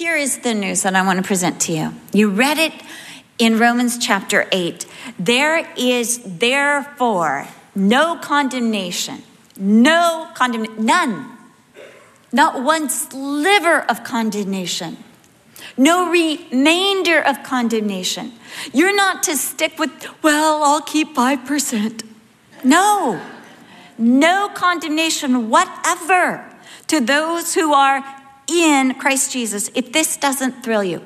here is the news that I want to present to you. You read it in Romans chapter 8. There is therefore no condemnation, no condemnation, none, not one sliver of condemnation, no remainder of condemnation. You're not to stick with, well, I'll keep 5%. No, no condemnation whatever to those who are in Christ Jesus. If this doesn't thrill you,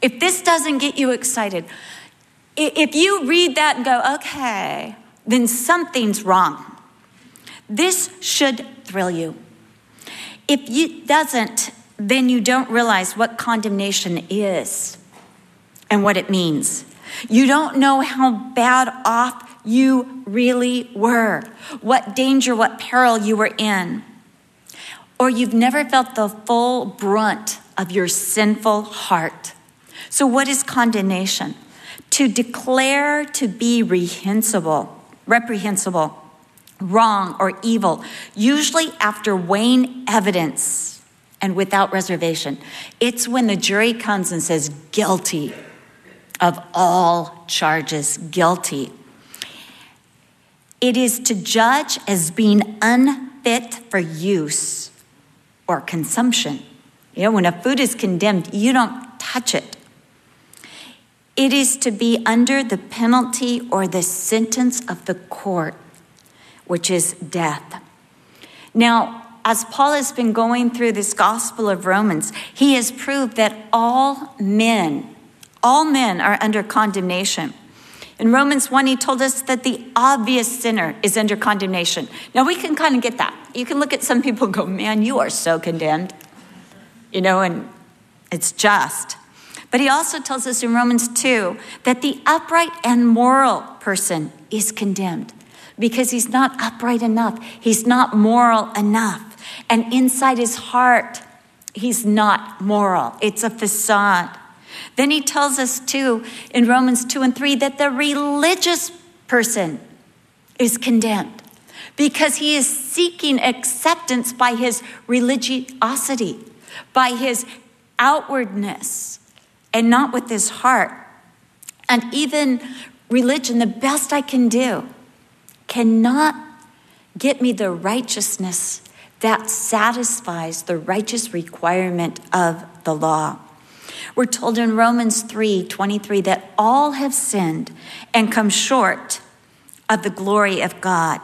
if this doesn't get you excited, if you read that and go, okay, then something's wrong. This should thrill you. If it doesn't, then you don't realize what condemnation is and what it means. You don't know how bad off you really were, what danger, what peril you were in. Or you've never felt the full brunt of your sinful heart. So, what is condemnation? To declare to be reprehensible, reprehensible, wrong, or evil, usually after weighing evidence and without reservation. It's when the jury comes and says, guilty of all charges, guilty. It is to judge as being unfit for use or consumption. You know, when a food is condemned, you don't touch it. It is to be under the penalty or the sentence of the court, which is death. Now, as Paul has been going through this Gospel of Romans, he has proved that all men, all men are under condemnation. In Romans 1, he told us that the obvious sinner is under condemnation. Now, we can kind of get that. You can look at some people and go, man, you are so condemned. You know, and it's just. But he also tells us in Romans 2 that the upright and moral person is condemned because he's not upright enough, he's not moral enough. And inside his heart, he's not moral, it's a facade. Then he tells us too in Romans 2 and 3 that the religious person is condemned because he is seeking acceptance by his religiosity, by his outwardness, and not with his heart. And even religion, the best I can do, cannot get me the righteousness that satisfies the righteous requirement of the law. We're told in Romans 3 23 that all have sinned and come short of the glory of God.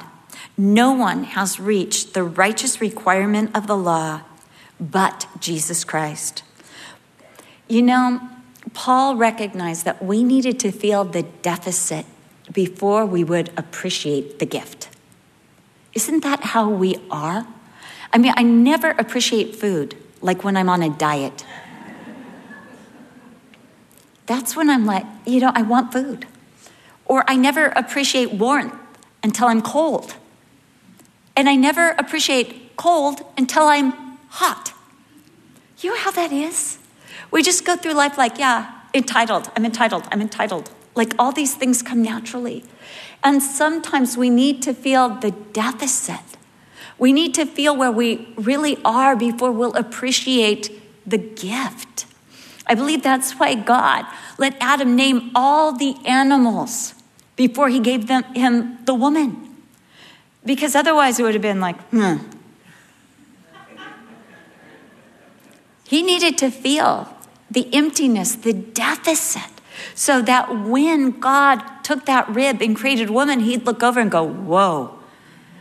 No one has reached the righteous requirement of the law but Jesus Christ. You know, Paul recognized that we needed to feel the deficit before we would appreciate the gift. Isn't that how we are? I mean, I never appreciate food like when I'm on a diet that's when I'm like, you know, I want food. Or I never appreciate warmth until I'm cold. And I never appreciate cold until I'm hot. You know how that is? We just go through life like, yeah, entitled, I'm entitled, I'm entitled. Like all these things come naturally. And sometimes we need to feel the deficit. We need to feel where we really are before we'll appreciate the gift. I believe that's why God let Adam name all the animals before he gave them, him the woman. Because otherwise it would have been like, hmm. He needed to feel the emptiness, the deficit, so that when God took that rib and created woman, he'd look over and go, whoa,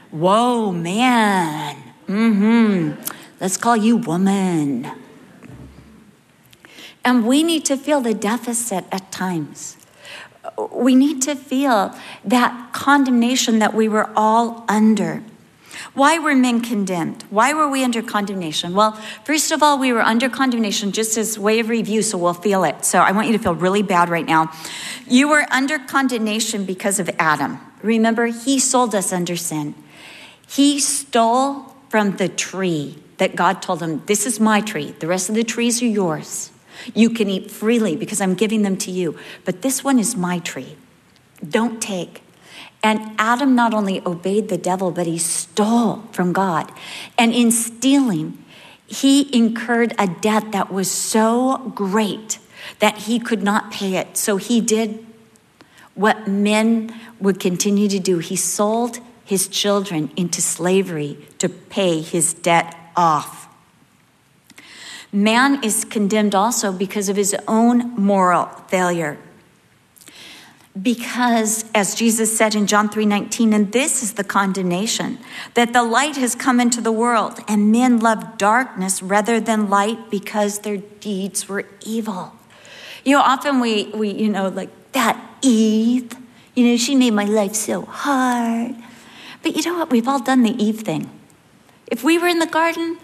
whoa, man. Mm-hmm. Let's call you woman. And we need to feel the deficit at times. We need to feel that condemnation that we were all under. Why were men condemned? Why were we under condemnation? Well, first of all, we were under condemnation just as way of review, so we'll feel it. So I want you to feel really bad right now. You were under condemnation because of Adam. Remember, he sold us under sin. He stole from the tree that God told him, This is my tree. The rest of the trees are yours. You can eat freely because I'm giving them to you. But this one is my tree. Don't take. And Adam not only obeyed the devil, but he stole from God. And in stealing, he incurred a debt that was so great that he could not pay it. So he did what men would continue to do. He sold his children into slavery to pay his debt off. Man is condemned also because of his own moral failure. Because as Jesus said in John 3:19 and this is the condemnation that the light has come into the world and men love darkness rather than light because their deeds were evil. You know often we we you know like that Eve, you know she made my life so hard. But you know what? We've all done the Eve thing. If we were in the garden,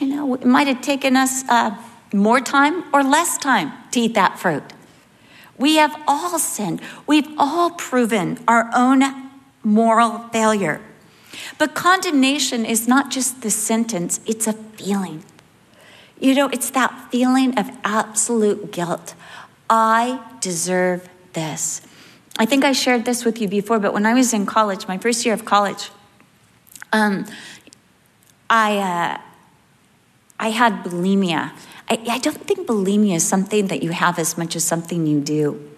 you know, it might have taken us uh, more time or less time to eat that fruit. We have all sinned. We've all proven our own moral failure. But condemnation is not just the sentence, it's a feeling. You know, it's that feeling of absolute guilt. I deserve this. I think I shared this with you before, but when I was in college, my first year of college, um, I, uh, I had bulimia. I, I, don't think bulimia is something that you have as much as something you do.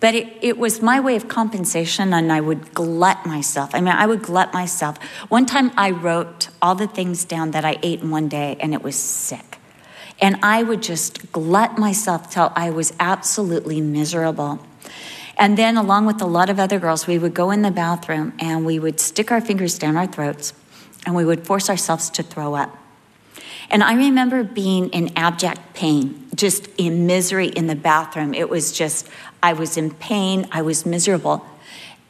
But it, it was my way of compensation, and I would glut myself. I mean, I would glut myself. One time I wrote all the things down that I ate in one day, and it was sick. And I would just glut myself till I was absolutely miserable. And then, along with a lot of other girls, we would go in the bathroom and we would stick our fingers down our throats and we would force ourselves to throw up. And I remember being in abject pain, just in misery in the bathroom. It was just, I was in pain, I was miserable.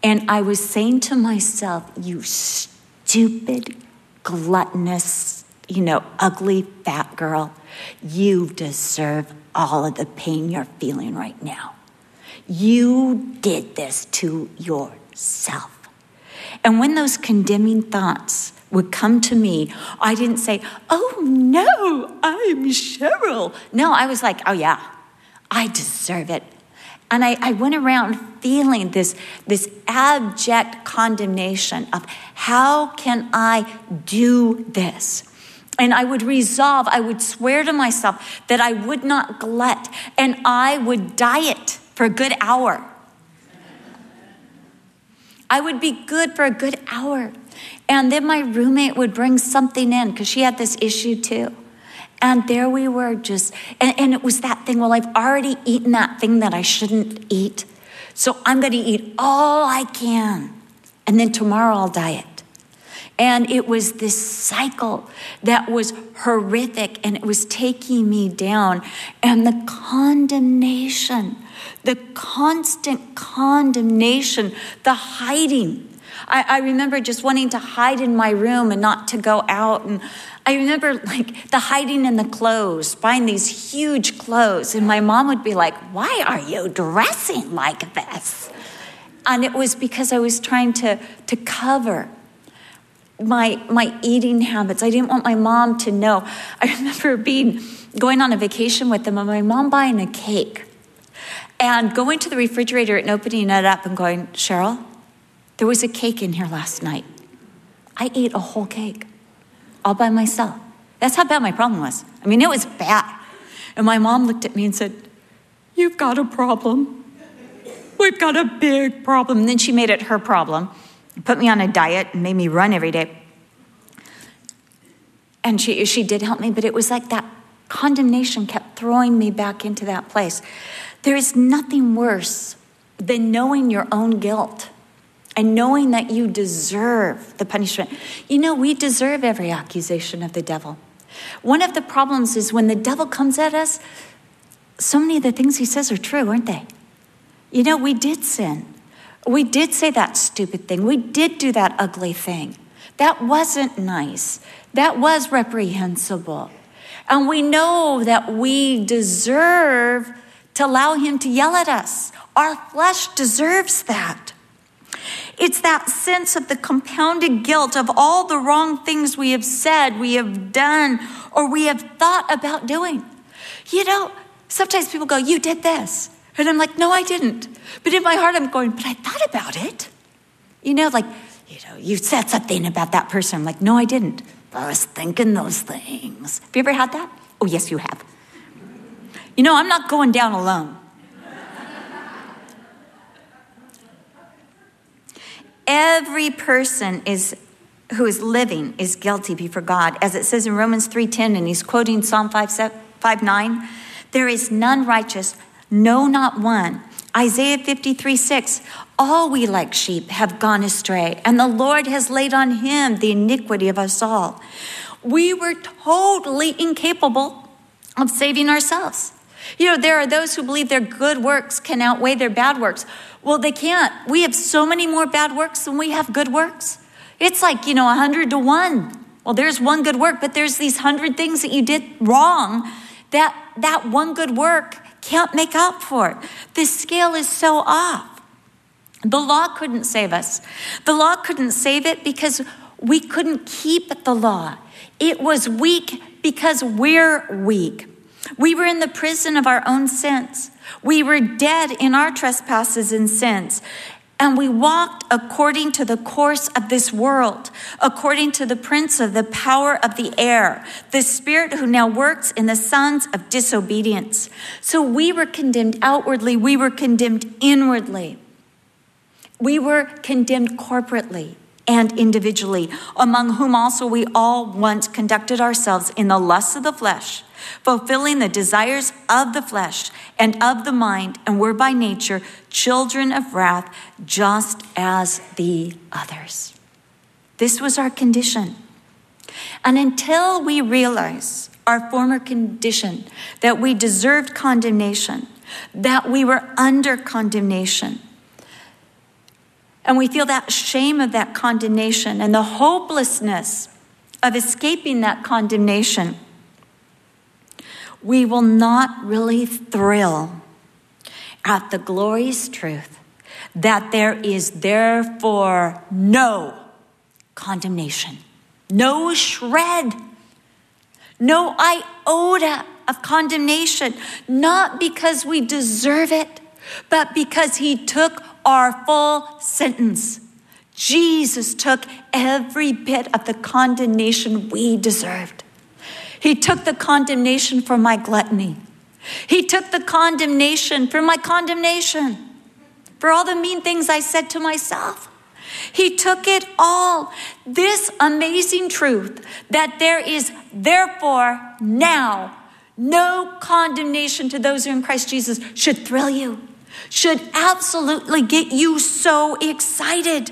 And I was saying to myself, you stupid, gluttonous, you know, ugly fat girl, you deserve all of the pain you're feeling right now. You did this to yourself. And when those condemning thoughts would come to me, I didn't say, Oh no, I'm Cheryl. No, I was like, Oh yeah, I deserve it. And I, I went around feeling this, this abject condemnation of how can I do this? And I would resolve, I would swear to myself that I would not glut and I would diet for a good hour. I would be good for a good hour. And then my roommate would bring something in because she had this issue too. And there we were just, and, and, it was that thing, well, I've already eaten that thing that I shouldn't eat. So I'm going to eat all I can. And then tomorrow I'll diet. And it was this cycle that was horrific and it was taking me down. And the condemnation, the constant condemnation, the hiding, I, I remember just wanting to hide in my room and not to go out. And I remember like the hiding in the clothes, buying these huge clothes. And my mom would be like, Why are you dressing like this? And it was because I was trying to, to cover my, my eating habits. I didn't want my mom to know. I remember being going on a vacation with them and my mom buying a cake and going to the refrigerator and opening it up and going, Cheryl, there was a cake in here last night. I ate a whole cake all by myself. That's how bad my problem was. I mean, it was bad. And my mom looked at me and said, You've got a problem. We've got a big problem. And then she made it her problem, put me on a diet, and made me run every day. And she, she did help me, but it was like that condemnation kept throwing me back into that place. There is nothing worse than knowing your own guilt and knowing that you deserve the punishment. You know, we deserve every accusation of the devil. One of the problems is when the devil comes at us, so many of the things he says are true, aren't they? You know, we did sin. We did say that stupid thing. We did do that ugly thing. That wasn't nice. That was reprehensible. And we know that we deserve to allow him to yell at us. Our flesh deserves that. It's that sense of the compounded guilt of all the wrong things we have said, we have done, or we have thought about doing. You know, sometimes people go, You did this. And I'm like, No, I didn't. But in my heart, I'm going, But I thought about it. You know, like, you know, you said something about that person. I'm like, No, I didn't. I was thinking those things. Have you ever had that? Oh, yes, you have. You know, I'm not going down alone. Every person is who is living is guilty before God. As it says in Romans 3:10 and he's quoting Psalm 5, 5 9, there is none righteous, no not one. Isaiah 53 6, all we like sheep have gone astray, and the Lord has laid on him the iniquity of us all. We were totally incapable of saving ourselves. You know, there are those who believe their good works can outweigh their bad works. Well, they can't. We have so many more bad works than we have good works. It's like, you know, 100 to 1. Well, there's one good work, but there's these 100 things that you did wrong that that one good work can't make up for it. The scale is so off. The law couldn't save us. The law couldn't save it because we couldn't keep the law. It was weak because we're weak. We were in the prison of our own sins. We were dead in our trespasses and sins. And we walked according to the course of this world, according to the prince of the power of the air, the spirit who now works in the sons of disobedience. So we were condemned outwardly, we were condemned inwardly. We were condemned corporately and individually, among whom also we all once conducted ourselves in the lusts of the flesh fulfilling the desires of the flesh and of the mind, and were by nature children of wrath, just as the others. This was our condition. And until we realize our former condition, that we deserved condemnation, that we were under condemnation, and we feel that shame of that condemnation and the hopelessness of escaping that condemnation, we will not really thrill at the glorious truth that there is therefore no condemnation, no shred, no iota of condemnation, not because we deserve it, but because He took our full sentence. Jesus took every bit of the condemnation we deserved. He took the condemnation for my gluttony. He took the condemnation for my condemnation, for all the mean things I said to myself. He took it all. This amazing truth that there is therefore now no condemnation to those who are in Christ Jesus should thrill you, should absolutely get you so excited.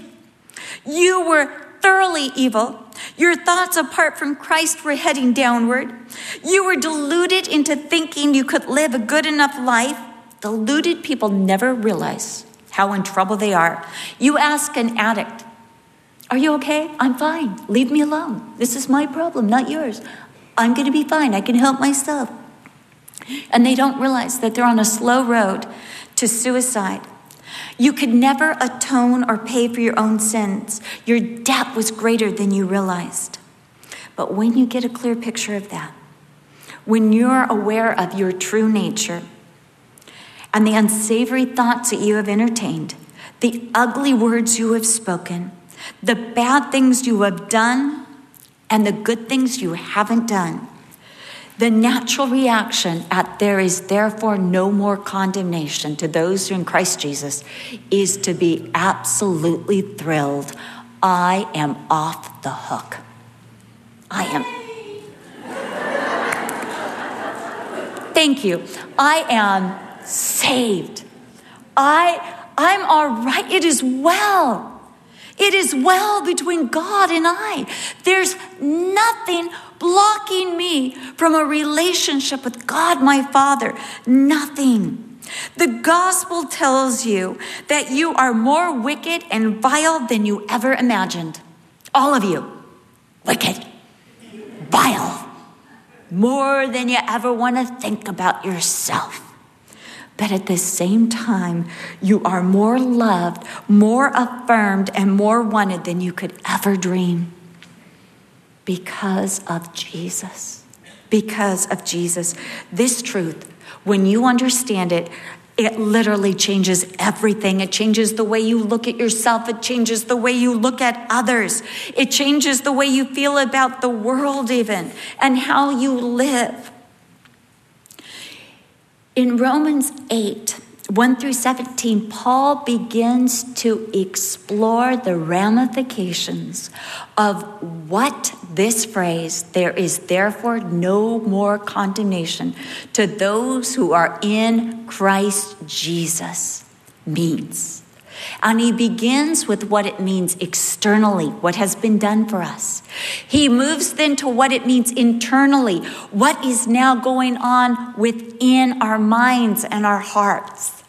You were thoroughly evil. Your thoughts apart from Christ were heading downward. You were deluded into thinking you could live a good enough life. Deluded people never realize how in trouble they are. You ask an addict, Are you okay? I'm fine. Leave me alone. This is my problem, not yours. I'm going to be fine. I can help myself. And they don't realize that they're on a slow road to suicide. You could never atone or pay for your own sins. Your debt was greater than you realized. But when you get a clear picture of that, when you're aware of your true nature and the unsavory thoughts that you have entertained, the ugly words you have spoken, the bad things you have done, and the good things you haven't done, the natural reaction at there is therefore no more condemnation to those who are in Christ Jesus is to be absolutely thrilled. I am off the hook. I am. Thank you. I am saved. I I'm all right. It is well. It is well between God and I. There's nothing blocking me from a relationship with God, my Father. Nothing. The gospel tells you that you are more wicked and vile than you ever imagined. All of you. Wicked, vile, more than you ever want to think about yourself. But at the same time, you are more loved, more affirmed, and more wanted than you could ever dream because of Jesus. Because of Jesus. This truth, when you understand it, it literally changes everything. It changes the way you look at yourself. It changes the way you look at others. It changes the way you feel about the world, even, and how you live. In Romans 8, 1 through 17, Paul begins to explore the ramifications of what this phrase, there is therefore no more condemnation to those who are in Christ Jesus, means. And he begins with what it means externally, what has been done for us. He moves then to what it means internally, what is now going on within our minds and our hearts.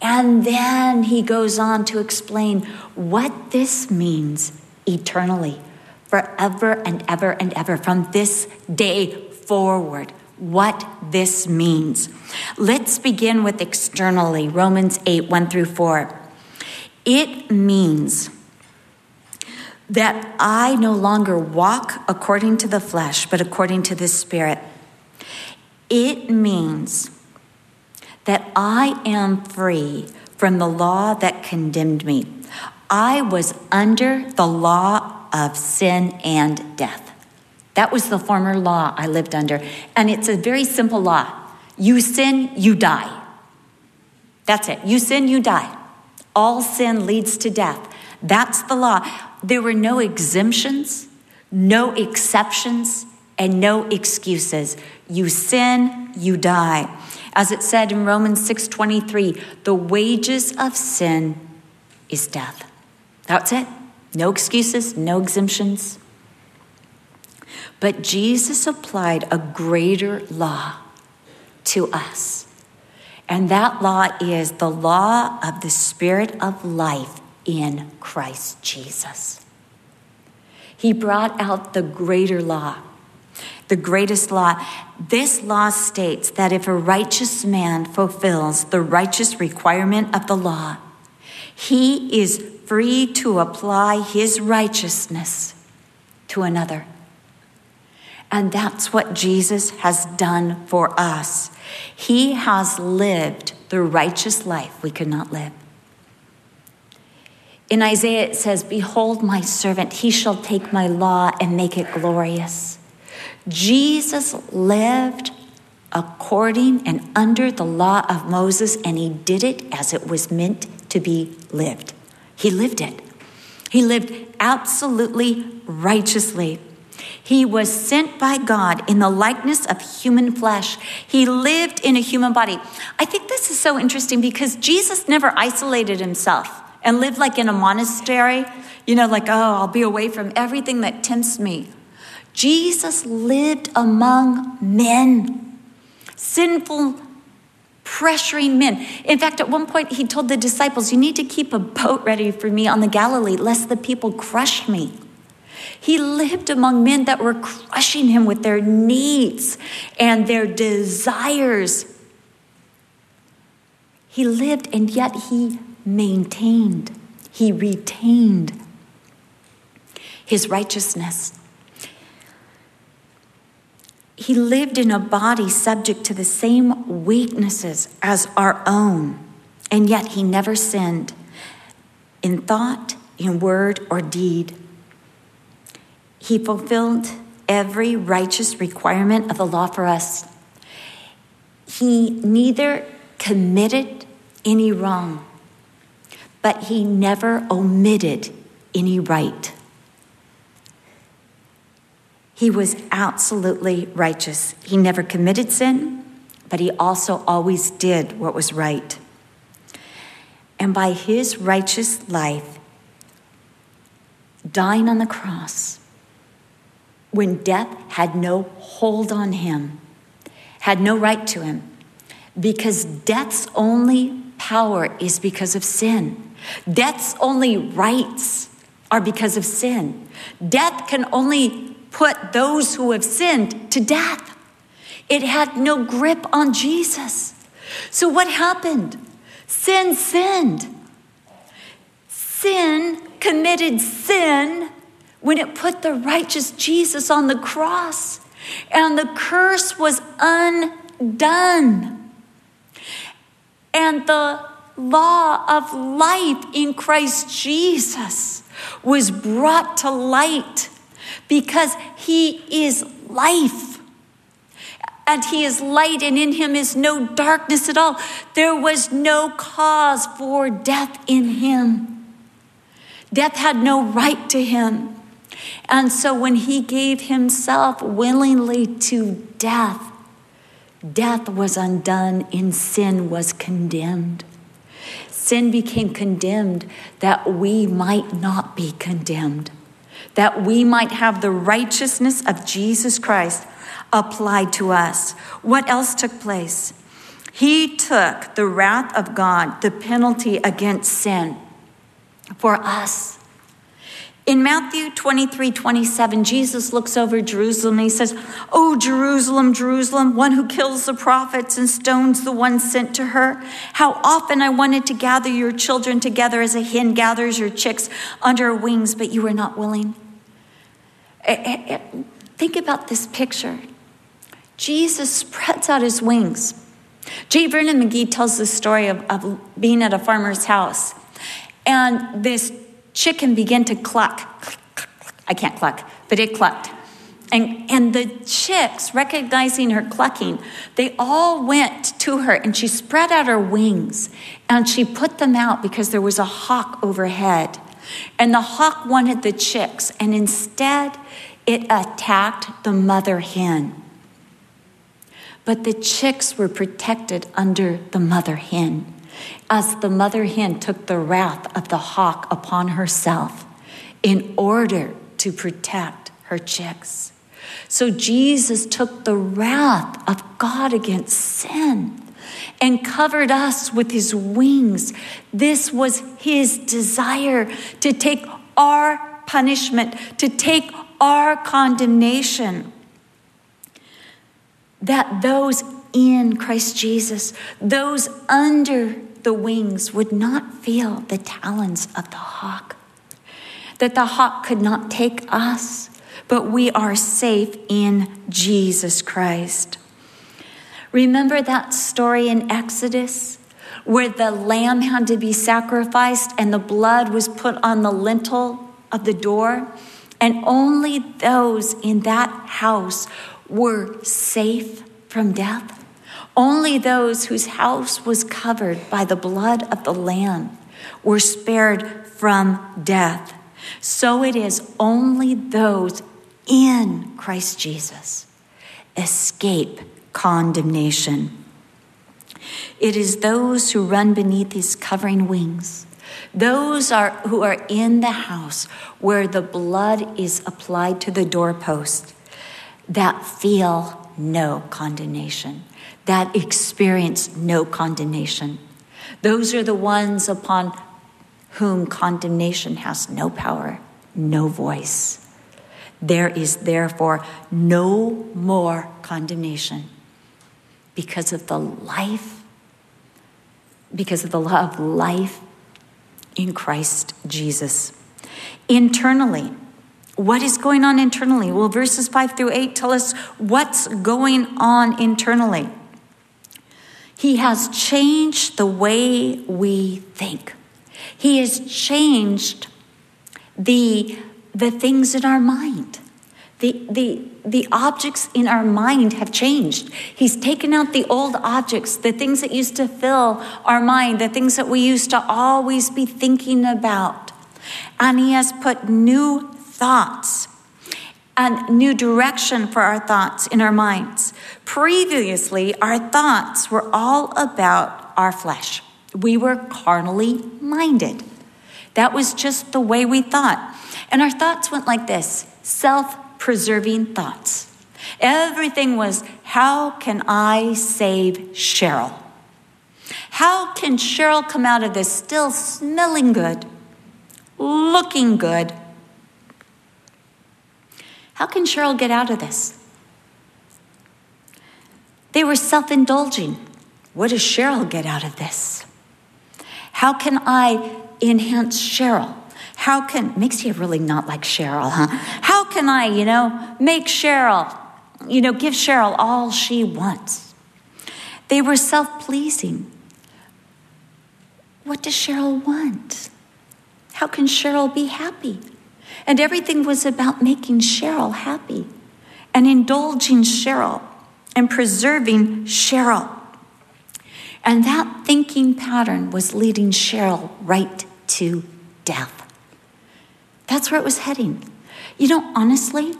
And then he goes on to explain what this means eternally, forever and ever and ever, from this day forward, what this means. Let's begin with externally Romans 8 1 through 4. It means that I no longer walk according to the flesh, but according to the Spirit. It means that I am free from the law that condemned me. I was under the law of sin and death. That was the former law I lived under. And it's a very simple law you sin, you die. That's it. You sin, you die. All sin leads to death. That's the law. There were no exemptions, no exceptions, and no excuses. You sin, you die. As it said in Romans 6:23, the wages of sin is death. That's it. No excuses, no exemptions. But Jesus applied a greater law to us. And that law is the law of the Spirit of life in Christ Jesus. He brought out the greater law the greatest law. This law states that if a righteous man fulfills the righteous requirement of the law, he is free to apply his righteousness to another. And that's what Jesus has done for us. He has lived the righteous life we could not live. In Isaiah, it says, Behold, my servant, he shall take my law and make it glorious. Jesus lived according and under the law of Moses, and he did it as it was meant to be lived. He lived it. He lived absolutely righteously. He was sent by God in the likeness of human flesh. He lived in a human body. I think this is so interesting because Jesus never isolated himself and lived like in a monastery, you know, like, oh, I'll be away from everything that tempts me. Jesus lived among men, sinful, pressuring men. In fact, at one point, he told the disciples, You need to keep a boat ready for me on the Galilee, lest the people crush me. He lived among men that were crushing him with their needs and their desires. He lived, and yet he maintained, he retained his righteousness. He lived in a body subject to the same weaknesses as our own, and yet he never sinned in thought, in word, or deed. He fulfilled every righteous requirement of the law for us. He neither committed any wrong, but he never omitted any right. He was absolutely righteous. He never committed sin, but he also always did what was right. And by his righteous life, dying on the cross, when death had no hold on him, had no right to him, because death's only power is because of sin. Death's only rights are because of sin. Death can only put those who have sinned to death. It had no grip on Jesus. So, what happened? Sin sinned. Sin committed sin when it put the righteous Jesus on the cross, and the curse was undone. And the law of life in Christ Jesus was brought to light because he is life. And he is light, and in him is no darkness at all. There was no cause for death in him. Death had no right to him. And so when he gave himself willingly to death, death was undone and sin was condemned. Sin became condemned that we might not be condemned, that we might have the righteousness of Jesus Christ applied to us. What else took place? He took the wrath of God, the penalty against sin for us. In Matthew 23 27, Jesus looks over Jerusalem and he says, Oh, Jerusalem, Jerusalem, one who kills the prophets and stones the ones sent to her. How often I wanted to gather your children together as a hen gathers her chicks under her wings, but you were not willing. Eh, eh, eh, think about this picture. Jesus spreads out his wings. J. Vernon McGee tells the story of, of being at a farmer's house, and this chicken began to cluck. I can't cluck, but it clucked. And, and the chicks, recognizing her clucking, they all went to her and she spread out her wings and she put them out because there was a hawk overhead. And the hawk wanted the chicks, and instead it attacked the mother hen. But the chicks were protected under the mother hen as the mother hen took the wrath of the hawk upon herself in order to protect her chicks. So Jesus took the wrath of God against sin and covered us with his wings. This was his desire to take our punishment, to take our condemnation. That those in Christ Jesus, those under the wings would not feel the talons of the hawk. That the hawk could not take us, but we are safe in Jesus Christ. Remember that story in Exodus where the lamb had to be sacrificed and the blood was put on the lintel of the door? And only those in that house were safe from death. Only those whose house was covered by the blood of the Lamb were spared from death. So it is only those in Christ Jesus escape condemnation. It is those who run beneath his covering wings, those are, who are in the house where the blood is applied to the doorpost, that feel no condemnation that experience no condemnation. Those are the ones upon whom condemnation has no power, no voice. There is therefore no more condemnation because of the life, because of the law of life in Christ Jesus. Internally, what is going on internally? Well, verses 5 through 8 tell us what's going on internally. He has changed the way we think. He has changed the, the things in our mind. The, the, the objects in our mind have changed. He's taken out the old objects, the things that used to fill our mind, the things that we used to always be thinking about. And He has put new thoughts and new direction for our thoughts in our minds. Previously, our thoughts were all about our flesh. We were carnally minded. That was just the way we thought. And our thoughts went like this self preserving thoughts. Everything was, how can I save Cheryl? How can Cheryl come out of this still smelling good, looking good, how can Cheryl get out of this? They were self indulging. What does Cheryl get out of this? How can I enhance Cheryl? How can, makes you really not like Cheryl, huh? How can I, you know, make Cheryl, you know, give Cheryl all she wants? They were self pleasing. what does Cheryl want? How can Cheryl be happy? And everything was about making Cheryl happy and indulging Cheryl and preserving Cheryl. And that thinking pattern was leading Cheryl right to death. That's where it was heading. You know, honestly,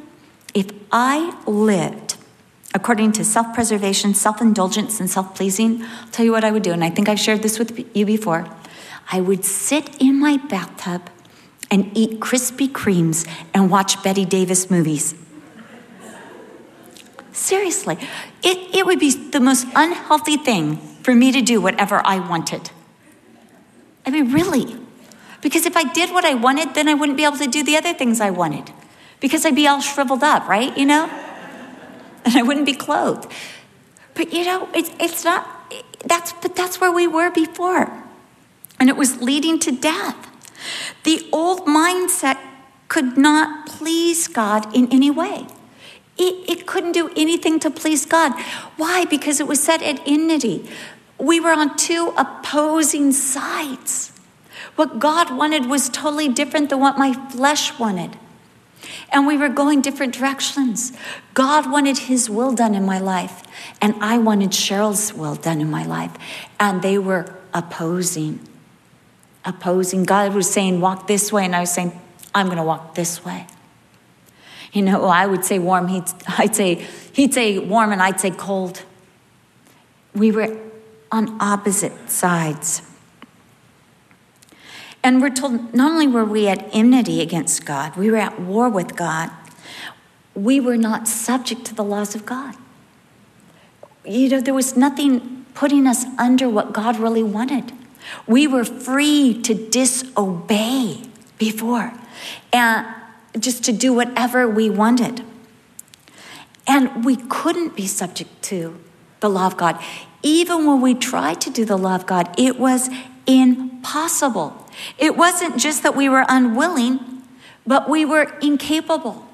if I lived according to self preservation, self indulgence, and self pleasing, I'll tell you what I would do. And I think I've shared this with you before. I would sit in my bathtub and eat Krispy Kremes and watch Bette Davis movies. Seriously, it, it would be the most unhealthy thing for me to do whatever I wanted. I mean, really. Because if I did what I wanted, then I wouldn't be able to do the other things I wanted. Because I'd be all shriveled up, right? You know? And I wouldn't be clothed. But you know, it's, it's not, that's, but that's where we were before. And it was leading to death. The old mindset could not please God in any way. It, it couldn't do anything to please God. Why? Because it was set at enmity. We were on two opposing sides. What God wanted was totally different than what my flesh wanted. And we were going different directions. God wanted His will done in my life, and I wanted Cheryl's will done in my life. And they were opposing. Opposing. God was saying, walk this way, and I was saying, I'm going to walk this way. You know, I would say warm, he'd, I'd say, he'd say warm, and I'd say cold. We were on opposite sides. And we're told not only were we at enmity against God, we were at war with God, we were not subject to the laws of God. You know, there was nothing putting us under what God really wanted. We were free to disobey before and just to do whatever we wanted. And we couldn't be subject to the law of God. Even when we tried to do the law of God, it was impossible. It wasn't just that we were unwilling, but we were incapable.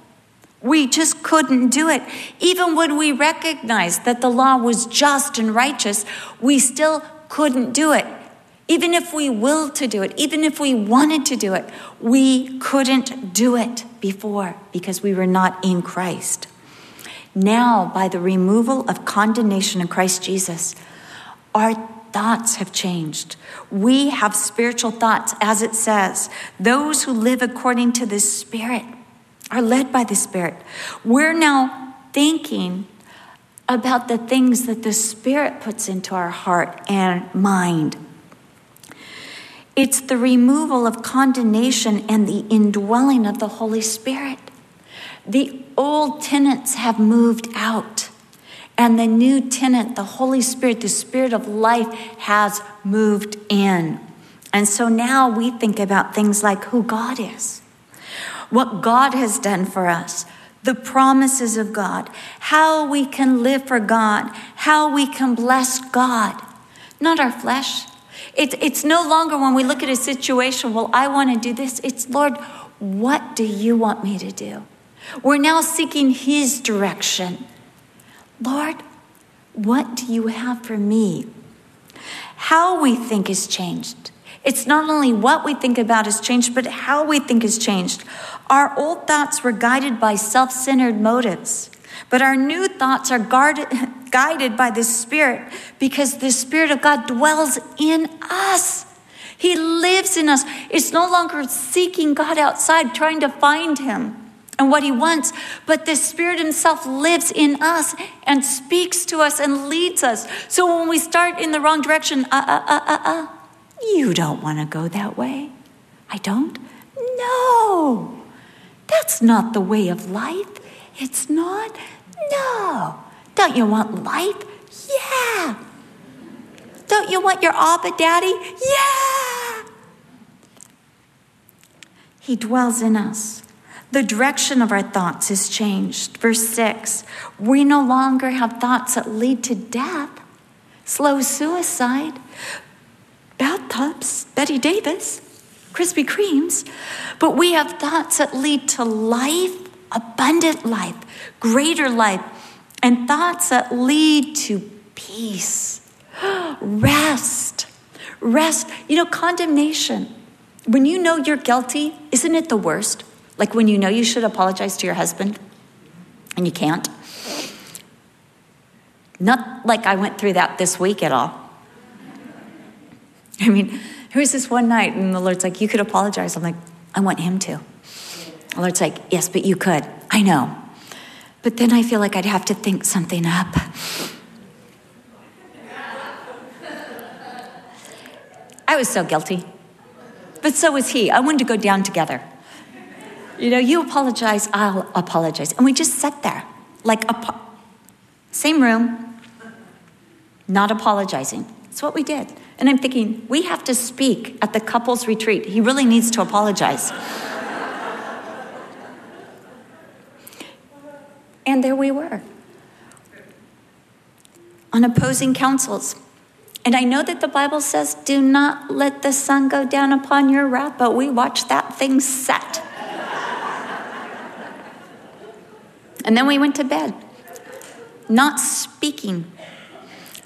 We just couldn't do it. Even when we recognized that the law was just and righteous, we still couldn't do it. Even if we willed to do it, even if we wanted to do it, we couldn't do it before because we were not in Christ. Now, by the removal of condemnation in Christ Jesus, our thoughts have changed. We have spiritual thoughts, as it says. Those who live according to the Spirit are led by the Spirit. We're now thinking about the things that the Spirit puts into our heart and mind. It's the removal of condemnation and the indwelling of the Holy Spirit. The old tenants have moved out. And the new tenant, the Holy Spirit, the Spirit of life, has moved in. And so now we think about things like who God is, what God has done for us, the promises of God, how we can live for God, how we can bless God, not our flesh. It, it's no longer when we look at a situation, well, I want to do this. It's, Lord, what do you want me to do? We're now seeking His direction. Lord, what do you have for me? How we think has changed. It's not only what we think about has changed, but how we think has changed. Our old thoughts were guided by self centered motives, but our new thoughts are guarded, guided by the Spirit because the Spirit of God dwells in us. He lives in us. It's no longer seeking God outside, trying to find Him and what he wants, but the Spirit Himself lives in us and speaks to us and leads us. So when we start in the wrong direction, uh, uh, uh, uh, uh, you don't want to go that way. I don't? No, that's not the way of life. It's not? No. Don't you want life? Yeah. Don't you want your Abba Daddy? Yeah. He dwells in us. The direction of our thoughts is changed. Verse 6 we no longer have thoughts that lead to death, slow suicide, bathtubs, Bette Davis, Krispy Kremes, but we have thoughts that lead to life, abundant life, greater life, and thoughts that lead to peace, rest, rest. You know, condemnation. When you know you're guilty, isn't it the worst? Like when you know you should apologize to your husband and you can't. Not like I went through that this week at all. I mean, there was this one night, and the Lord's like, You could apologize. I'm like, I want him to. The Lord's like, Yes, but you could. I know. But then I feel like I'd have to think something up. I was so guilty. But so was he. I wanted to go down together. You know, you apologize, I'll apologize. And we just sat there, like, a, same room, not apologizing. That's what we did. And I'm thinking, we have to speak at the couples retreat. He really needs to apologize. And there we were on opposing counsels. And I know that the Bible says, do not let the sun go down upon your wrath, but we watched that thing set. and then we went to bed, not speaking.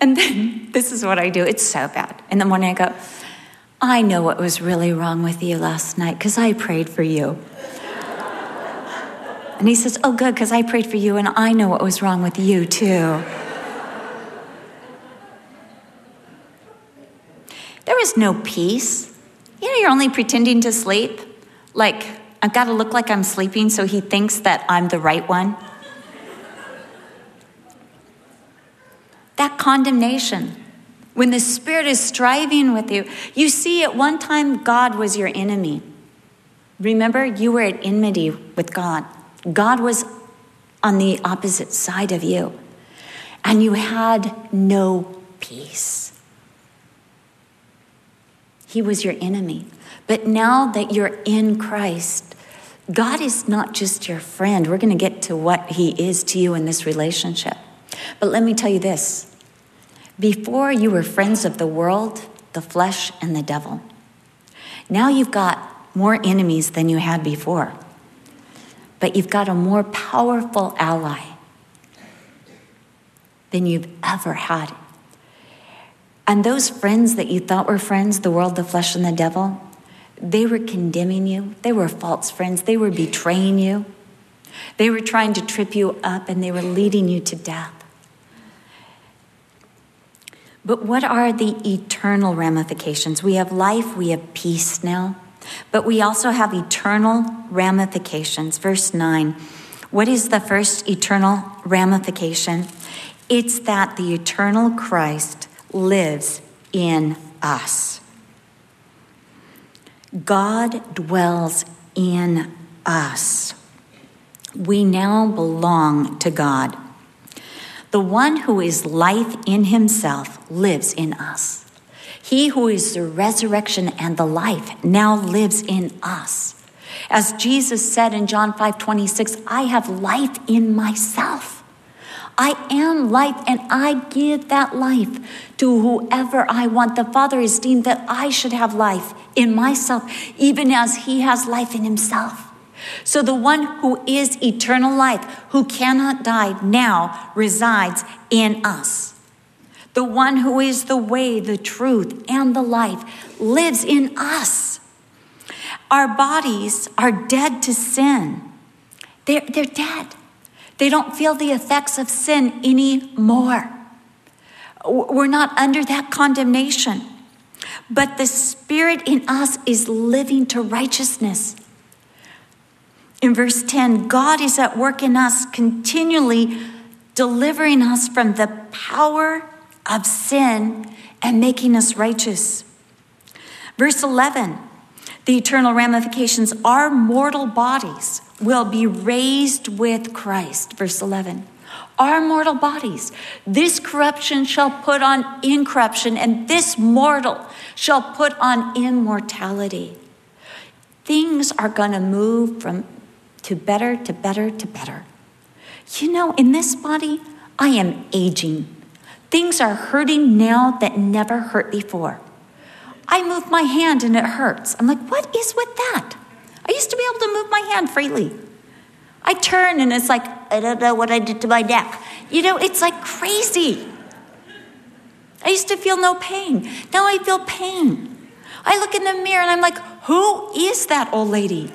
And then this is what I do. It's so bad. In the morning, I go, I know what was really wrong with you last night because I prayed for you. And he says, Oh, good, because I prayed for you and I know what was wrong with you too. There is no peace. You know, you're only pretending to sleep. Like, I've got to look like I'm sleeping so he thinks that I'm the right one. that condemnation, when the Spirit is striving with you, you see, at one time, God was your enemy. Remember, you were at enmity with God. God was on the opposite side of you, and you had no peace. He was your enemy. But now that you're in Christ, God is not just your friend. We're going to get to what He is to you in this relationship. But let me tell you this before you were friends of the world, the flesh, and the devil. Now you've got more enemies than you had before, but you've got a more powerful ally than you've ever had. And those friends that you thought were friends, the world, the flesh, and the devil, they were condemning you. They were false friends. They were betraying you. They were trying to trip you up and they were leading you to death. But what are the eternal ramifications? We have life, we have peace now, but we also have eternal ramifications. Verse 9. What is the first eternal ramification? It's that the eternal Christ lives in us. God dwells in us. We now belong to God. The one who is life in himself lives in us. He who is the resurrection and the life now lives in us. As Jesus said in John 5 26, I have life in myself. I am life and I give that life to whoever I want. The Father has deemed that I should have life in myself, even as He has life in Himself. So the one who is eternal life, who cannot die now, resides in us. The one who is the way, the truth, and the life lives in us. Our bodies are dead to sin. They're, they're dead. They don't feel the effects of sin anymore. We're not under that condemnation. But the Spirit in us is living to righteousness. In verse 10, God is at work in us, continually delivering us from the power of sin and making us righteous. Verse 11, the eternal ramifications our mortal bodies will be raised with Christ. Verse 11. Our mortal bodies, this corruption shall put on incorruption, and this mortal shall put on immortality. Things are going to move from to better, to better, to better. You know, in this body, I am aging. Things are hurting now that never hurt before. I move my hand and it hurts. I'm like, what is with that? I used to be able to move my hand freely. I turn and it's like, I don't know what I did to my neck. You know, it's like crazy. I used to feel no pain. Now I feel pain. I look in the mirror and I'm like, who is that old lady?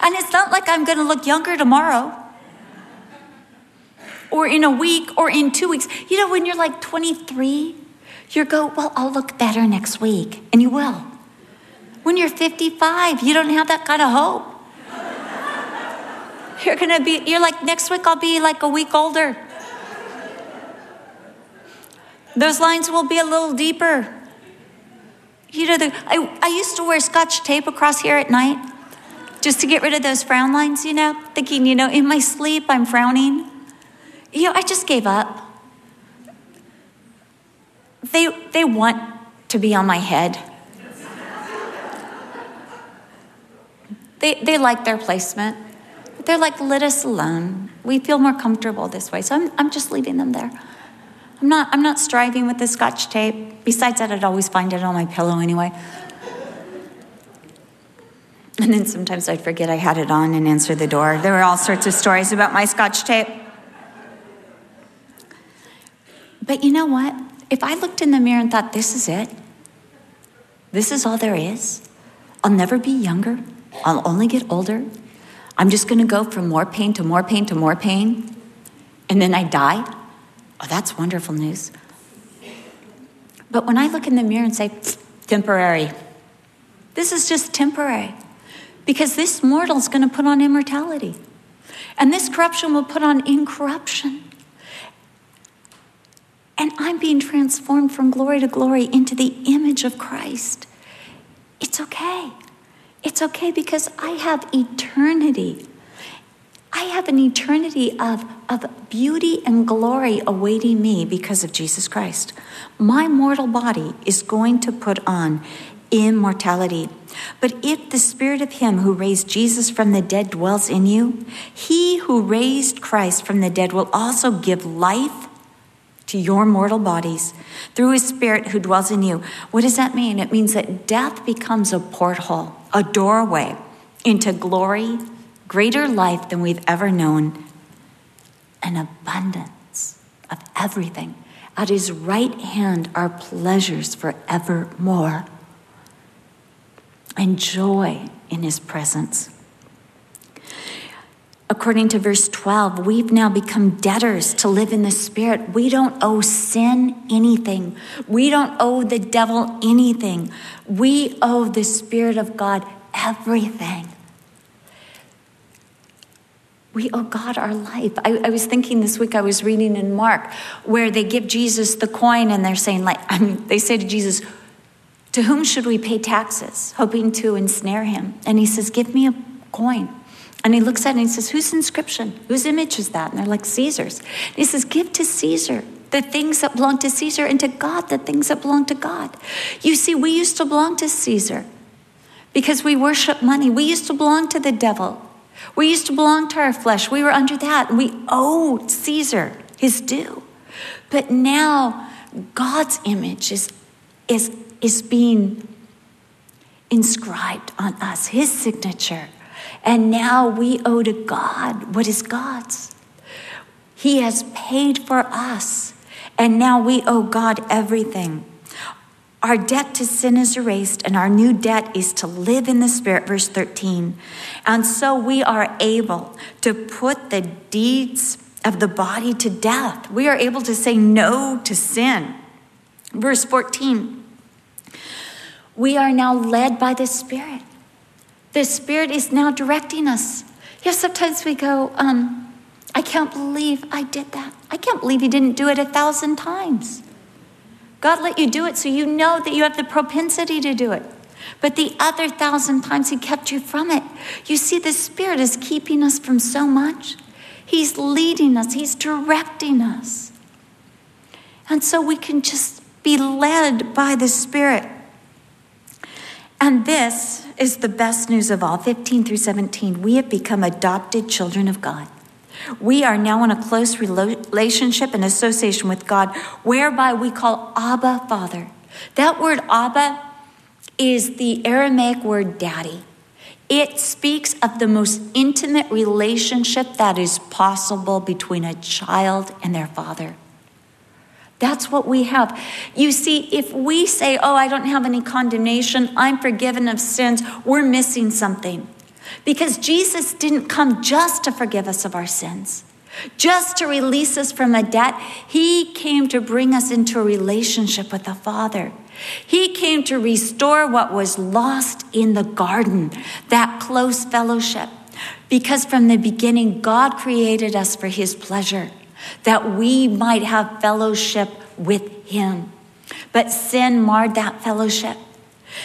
And it's not like I'm going to look younger tomorrow or in a week or in two weeks. You know, when you're like 23, you go, well, I'll look better next week. And you will. When you're 55, you don't have that kind of hope. You're going to be, you're like, next week I'll be like a week older. Those lines will be a little deeper. You know, the, I, I used to wear scotch tape across here at night just to get rid of those frown lines, you know, thinking, you know, in my sleep I'm frowning. You know, I just gave up. They, they want to be on my head. They, they like their placement. They're like, let us alone. We feel more comfortable this way. So I'm, I'm just leaving them there. I'm not, I'm not striving with the scotch tape. Besides that, I'd always find it on my pillow anyway. And then sometimes I'd forget I had it on and answer the door. There were all sorts of stories about my scotch tape. But you know what? If I looked in the mirror and thought, this is it, this is all there is, I'll never be younger, I'll only get older, I'm just gonna go from more pain to more pain to more pain, and then I die, oh, that's wonderful news. But when I look in the mirror and say, temporary, this is just temporary, because this mortal is gonna put on immortality, and this corruption will put on incorruption. And I'm being transformed from glory to glory into the image of Christ. It's okay. It's okay because I have eternity. I have an eternity of, of beauty and glory awaiting me because of Jesus Christ. My mortal body is going to put on immortality. But if the spirit of him who raised Jesus from the dead dwells in you, he who raised Christ from the dead will also give life to your mortal bodies through his spirit who dwells in you. What does that mean? It means that death becomes a porthole, a doorway into glory, greater life than we've ever known, an abundance of everything. At his right hand are pleasures forevermore and joy in his presence according to verse 12, we've now become debtors to live in the Spirit. We don't owe sin anything, we don't owe the devil anything. We owe the Spirit of God everything. We owe God our life. I, I, was thinking this week, I was reading in Mark where they give Jesus the coin and they're saying, like, I mean, they say to Jesus, To whom should we pay taxes? Hoping to ensnare him. And he says, Give me a coin. And he looks at it and he says, Whose inscription? Whose image is that? And they're like, Caesar's. And he says, Give to Caesar the things that belong to Caesar and to God the things that belong to God. You see, we used to belong to Caesar because we worship money. We used to belong to the devil. We used to belong to our flesh. We were under that. And we owed Caesar his due. But now God's image is, is, is being inscribed on us, his signature. And now we owe to God what is God's. He has paid for us. And now we owe God everything. Our debt to sin is erased, and our new debt is to live in the Spirit, verse 13. And so we are able to put the deeds of the body to death. We are able to say no to sin. Verse 14. We are now led by the Spirit. The Spirit is now directing us. Yes, sometimes we go, um, I can't believe I did that. I can't believe you didn't do it a thousand times. God let you do it so you know that you have the propensity to do it. But the other thousand times He kept you from it. You see, the Spirit is keeping us from so much. He's leading us, He's directing us. And so we can just be led by the Spirit. And this is the best news of all 15 through 17. We have become adopted children of God. We are now in a close relationship and association with God, whereby we call Abba Father. That word Abba is the Aramaic word daddy. It speaks of the most intimate relationship that is possible between a child and their father. That's what we have. You see, if we say, Oh, I don't have any condemnation, I'm forgiven of sins, we're missing something. Because Jesus didn't come just to forgive us of our sins, just to release us from a debt. He came to bring us into a relationship with the Father. He came to restore what was lost in the garden, that close fellowship. Because from the beginning, God created us for His pleasure, that we might have fellowship with Him. But sin marred that fellowship,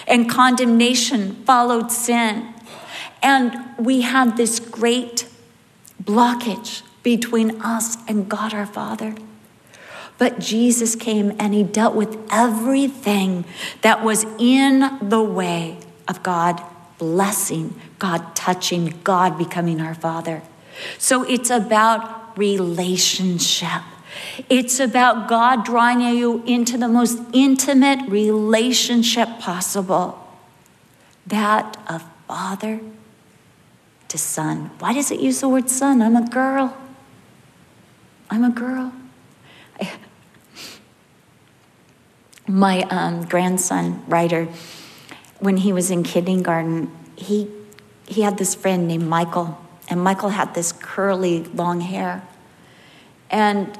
and condemnation followed sin. And we had this great blockage between us and God our Father. But Jesus came and he dealt with everything that was in the way of God blessing, God touching, God becoming our Father. So it's about relationship. It's about God drawing you into the most intimate relationship possible that of father to son. Why does it use the word son? I'm a girl. I'm a girl. my um, grandson, Ryder, when he was in kindergarten, he, he had this friend named Michael, and Michael had this curly, long hair. And,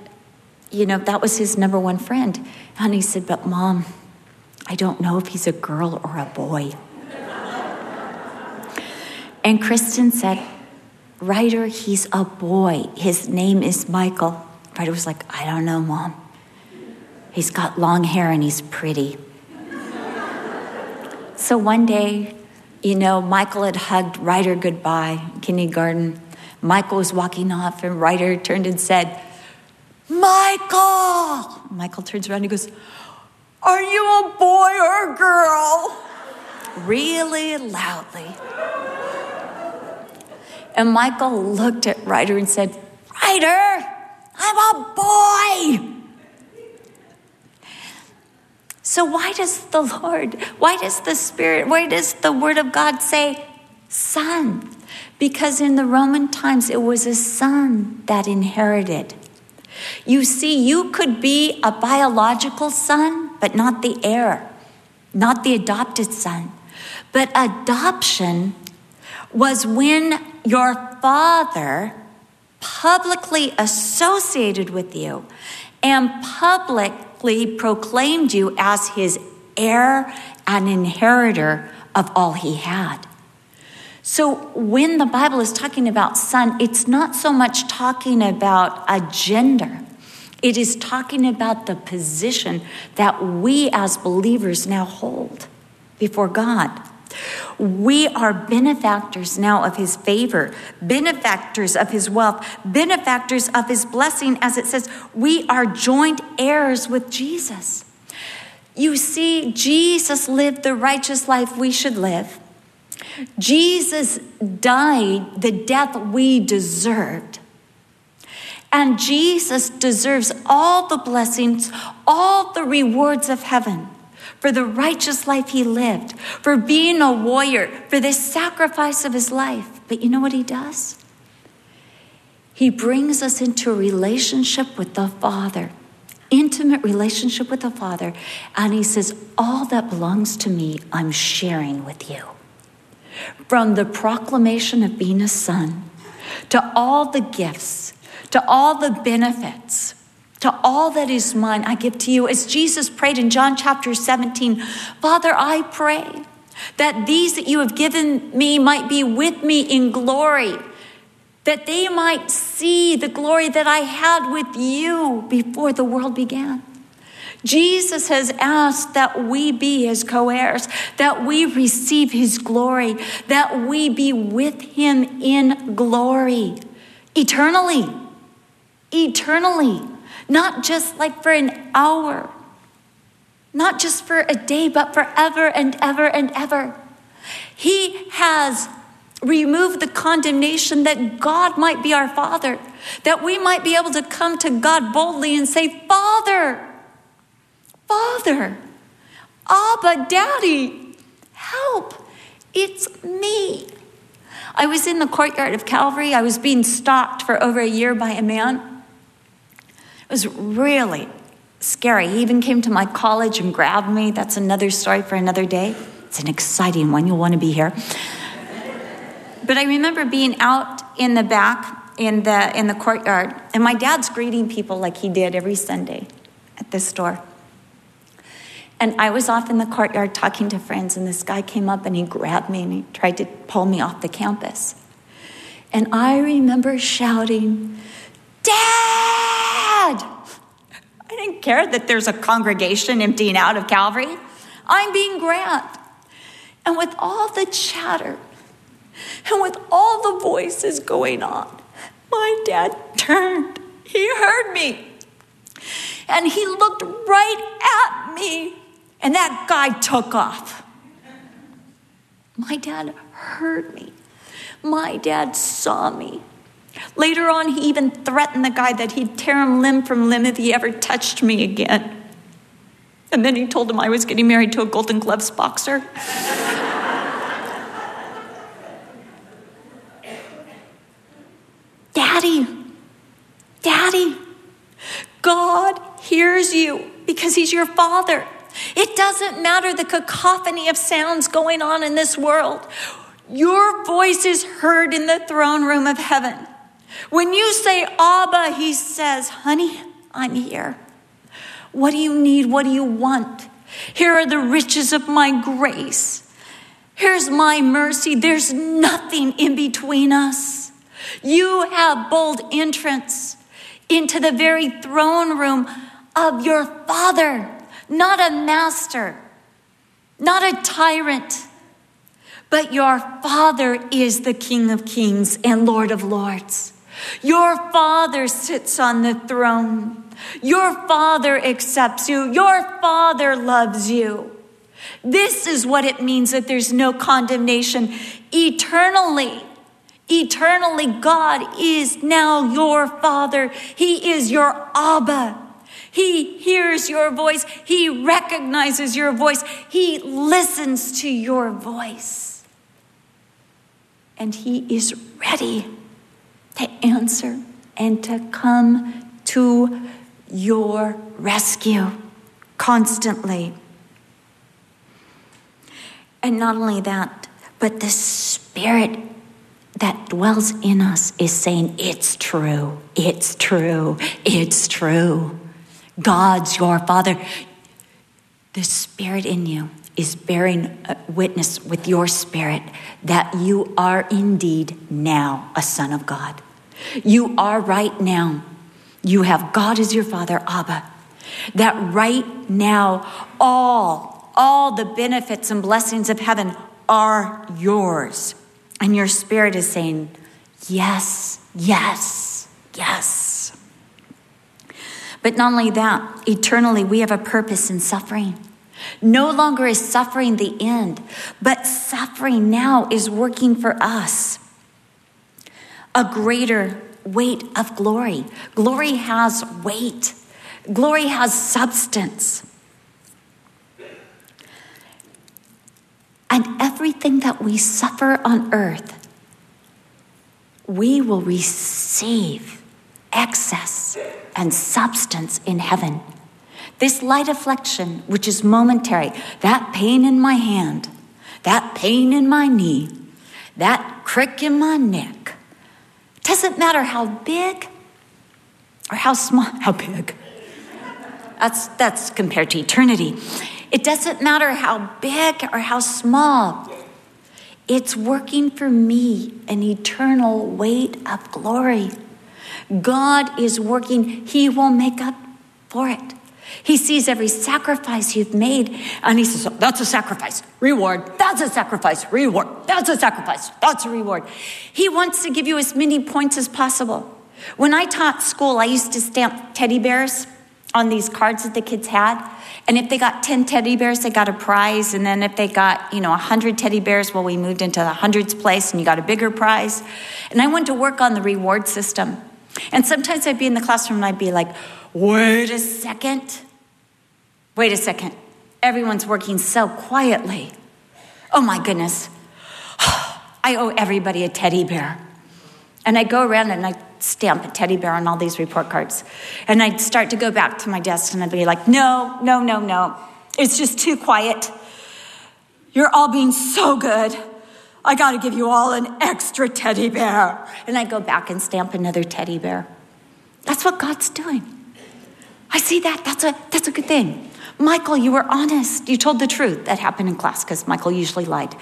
you know, that was his number one friend. And he said, But mom, I don't know if he's a girl or a boy. and Kristen said, Ryder, he's a boy. His name is Michael. Ryder was like, I don't know, mom. He's got long hair and he's pretty. so one day, you know, Michael had hugged Ryder goodbye in kindergarten. Michael was walking off, and Ryder turned and said, Michael! Michael turns around and goes, Are you a boy or a girl? Really loudly. And Michael looked at Ryder and said, Ryder, I'm a boy. So, why does the Lord, why does the Spirit, why does the Word of God say son? Because in the Roman times, it was a son that inherited. You see, you could be a biological son, but not the heir, not the adopted son. But adoption was when your father publicly associated with you and publicly proclaimed you as his heir and inheritor of all he had. So, when the Bible is talking about son, it's not so much talking about a gender, it is talking about the position that we as believers now hold before God. We are benefactors now of his favor, benefactors of his wealth, benefactors of his blessing, as it says, we are joint heirs with Jesus. You see, Jesus lived the righteous life we should live. Jesus died the death we deserved. And Jesus deserves all the blessings, all the rewards of heaven for the righteous life he lived, for being a warrior, for the sacrifice of his life. But you know what he does? He brings us into a relationship with the Father, intimate relationship with the Father. And he says, All that belongs to me, I'm sharing with you. From the proclamation of being a son to all the gifts, to all the benefits, to all that is mine, I give to you. As Jesus prayed in John chapter 17, Father, I pray that these that you have given me might be with me in glory, that they might see the glory that I had with you before the world began. Jesus has asked that we be his co heirs, that we receive his glory, that we be with him in glory eternally. Eternally not just like for an hour, not just for a day, but forever and ever and ever. He has removed the condemnation that God might be our Father, that we might be able to come to God boldly and say, Father, Father, Abba, Daddy, help, it's me. I was in the courtyard of Calvary. I was being stalked for over a year by a man. It was really, scary. He even came to my college and grabbed me. That's another story for another day. It's an exciting one. You'll want to be here. but I remember being out in the back in the in the courtyard, and my dad's greeting people like he did every Sunday at this store. And I was off in the courtyard talking to friends, and this guy came up and he grabbed me and he tried to pull me off the campus. And I remember shouting, Dad! I didn't care that there's a congregation emptying out of Calvary. I'm being grabbed. And with all the chatter and with all the voices going on, my dad turned. He heard me. And he looked right at me. And that guy took off. My dad heard me. My dad saw me. Later on, he even threatened the guy that he'd tear him limb from limb if he ever touched me again. And then he told him I was getting married to a Golden Gloves boxer. Daddy, Daddy, God hears you because He's your Father. It doesn't matter the cacophony of sounds going on in this world. Your voice is heard in the throne room of heaven. When you say Abba, He says, Honey, I'm here. What do you need? What do you want? Here are the riches of my grace. Here's my mercy. There's nothing in between us. You have bold entrance into the very throne room of your Father, not a master, not a tyrant, but your Father is the King of kings and Lord of lords. Your Father sits on the throne. Your Father accepts you. Your Father loves you. This is what it means that there's no condemnation eternally. Eternally, God is now your Father. He is your Abba. He hears your voice. He recognizes your voice. He listens to your voice. And He is ready to answer and to come to your rescue constantly. And not only that, but the Spirit that dwells in us is saying, It's true, it's true, it's true. God's your Father. The Spirit in you is bearing uh, witness with your spirit that you are indeed now a son of God. You are right now. You have God as your Father, Abba. That right now, all, all the benefits and blessings of heaven are yours. And your spirit is saying, Yes, yes, yes. But not only that, eternally, we have a purpose in suffering. No longer is suffering the end, but suffering now is working for us. A greater weight of glory. Glory has weight, glory has substance. And everything that we suffer on earth, we will receive excess and substance in heaven. This light affliction, which is momentary, that pain in my hand, that pain in my knee, that crick in my neck, doesn't matter how big or how small, how big. That's, that's compared to eternity. It doesn't matter how big or how small. It's working for me an eternal weight of glory. God is working, He will make up for it. He sees every sacrifice you've made and he says, That's a sacrifice, reward. That's a sacrifice, reward. That's a sacrifice, that's a reward. He wants to give you as many points as possible. When I taught school, I used to stamp teddy bears on these cards that the kids had. And if they got 10 teddy bears, they got a prize. And then if they got, you know, 100 teddy bears, well, we moved into the hundreds place and you got a bigger prize. And I went to work on the reward system. And sometimes I'd be in the classroom and I'd be like, wait a second. Wait a second. Everyone's working so quietly. Oh my goodness. I owe everybody a teddy bear. And I go around and I stamp a teddy bear on all these report cards. And I'd start to go back to my desk and I'd be like, no, no, no, no. It's just too quiet. You're all being so good. I got to give you all an extra teddy bear. And I go back and stamp another teddy bear. That's what God's doing. I see that. That's a, that's a good thing. Michael, you were honest. You told the truth. That happened in class because Michael usually lied.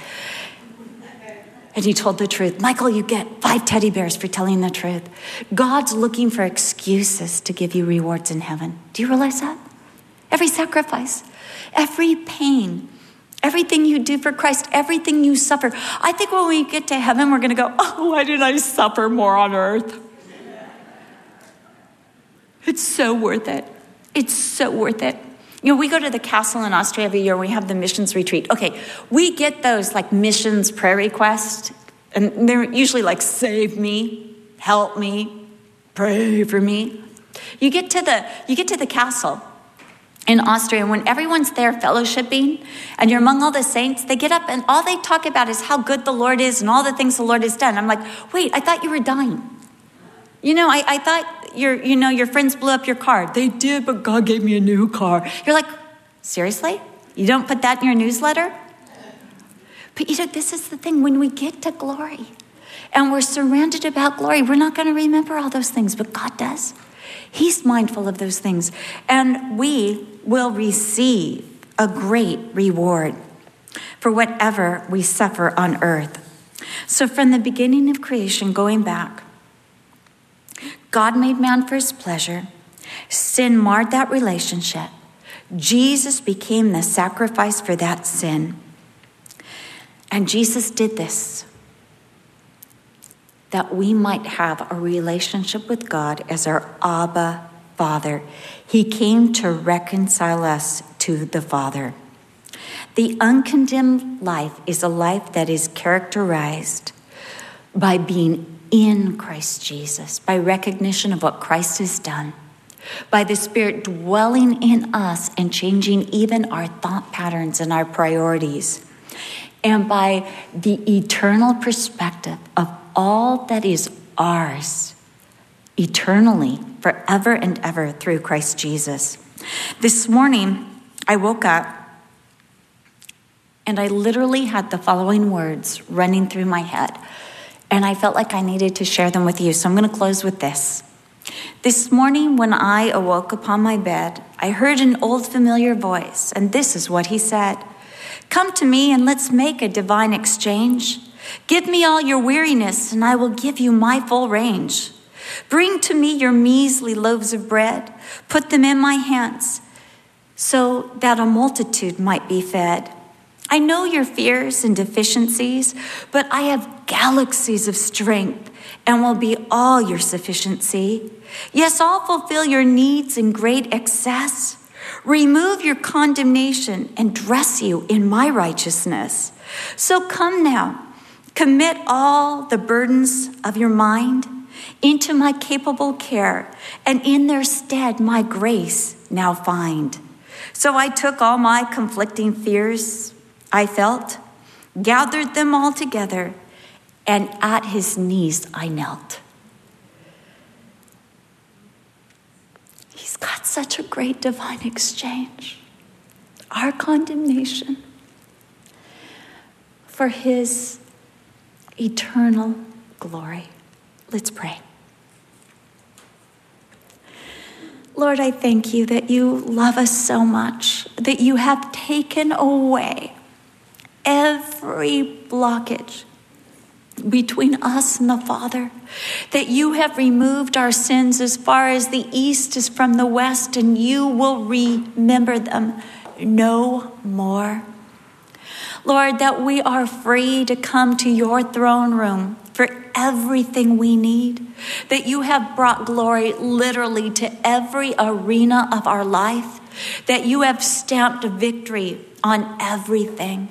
And you told the truth. Michael, you get five teddy bears for telling the truth. God's looking for excuses to give you rewards in heaven. Do you realize that? Every sacrifice, every pain, Everything you do for Christ, everything you suffer. I think when we get to heaven, we're going to go, oh, why did I suffer more on earth? It's so worth it. It's so worth it. You know, we go to the castle in Austria every year. We have the missions retreat. Okay, we get those like missions prayer requests, and they're usually like, save me, help me, pray for me. You get to the you get to the castle, in Austria, and when everyone's there fellowshipping and you're among all the saints, they get up and all they talk about is how good the Lord is and all the things the Lord has done. I'm like, wait, I thought you were dying. You know, I, I thought your, you know, your friends blew up your car. They did, but God gave me a new car. You're like, seriously? You don't put that in your newsletter? But you know, this is the thing when we get to glory and we're surrounded about glory, we're not going to remember all those things, but God does. He's mindful of those things. And we will receive a great reward for whatever we suffer on earth. So, from the beginning of creation, going back, God made man for his pleasure. Sin marred that relationship. Jesus became the sacrifice for that sin. And Jesus did this that we might have a relationship with God as our Abba Father. He came to reconcile us to the Father. The uncondemned life is a life that is characterized by being in Christ Jesus, by recognition of what Christ has done, by the Spirit dwelling in us and changing even our thought patterns and our priorities, and by the eternal perspective of all that is ours eternally, forever and ever through Christ Jesus. This morning, I woke up and I literally had the following words running through my head. And I felt like I needed to share them with you. So I'm going to close with this. This morning, when I awoke upon my bed, I heard an old familiar voice, and this is what he said Come to me and let's make a divine exchange. Give me all your weariness, and I will give you my full range. Bring to me your measly loaves of bread, put them in my hands, so that a multitude might be fed. I know your fears and deficiencies, but I have galaxies of strength and will be all your sufficiency. Yes, I'll fulfill your needs in great excess, remove your condemnation, and dress you in my righteousness. So come now Commit all the burdens of your mind into my capable care, and in their stead my grace now find. So I took all my conflicting fears I felt, gathered them all together, and at his knees I knelt. He's got such a great divine exchange. Our condemnation for his eternal glory. Let's pray. Lord, I thank you that you love us so much, that you have taken away every blockage between us and the Father, that you have removed our sins as far as the east is from the west, and you will remember them no more. Lord, that we are free to come to your throne room for everything we need, that you have brought glory literally to every arena of our life, that you have stamped victory on everything.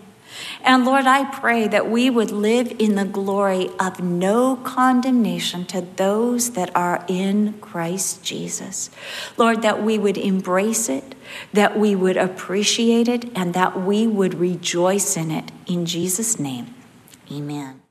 And Lord, I pray that we would live in the glory of no condemnation to those that are in Christ Jesus. Lord, that we would embrace it, that we would appreciate it, and that we would rejoice in it. In Jesus' name, amen.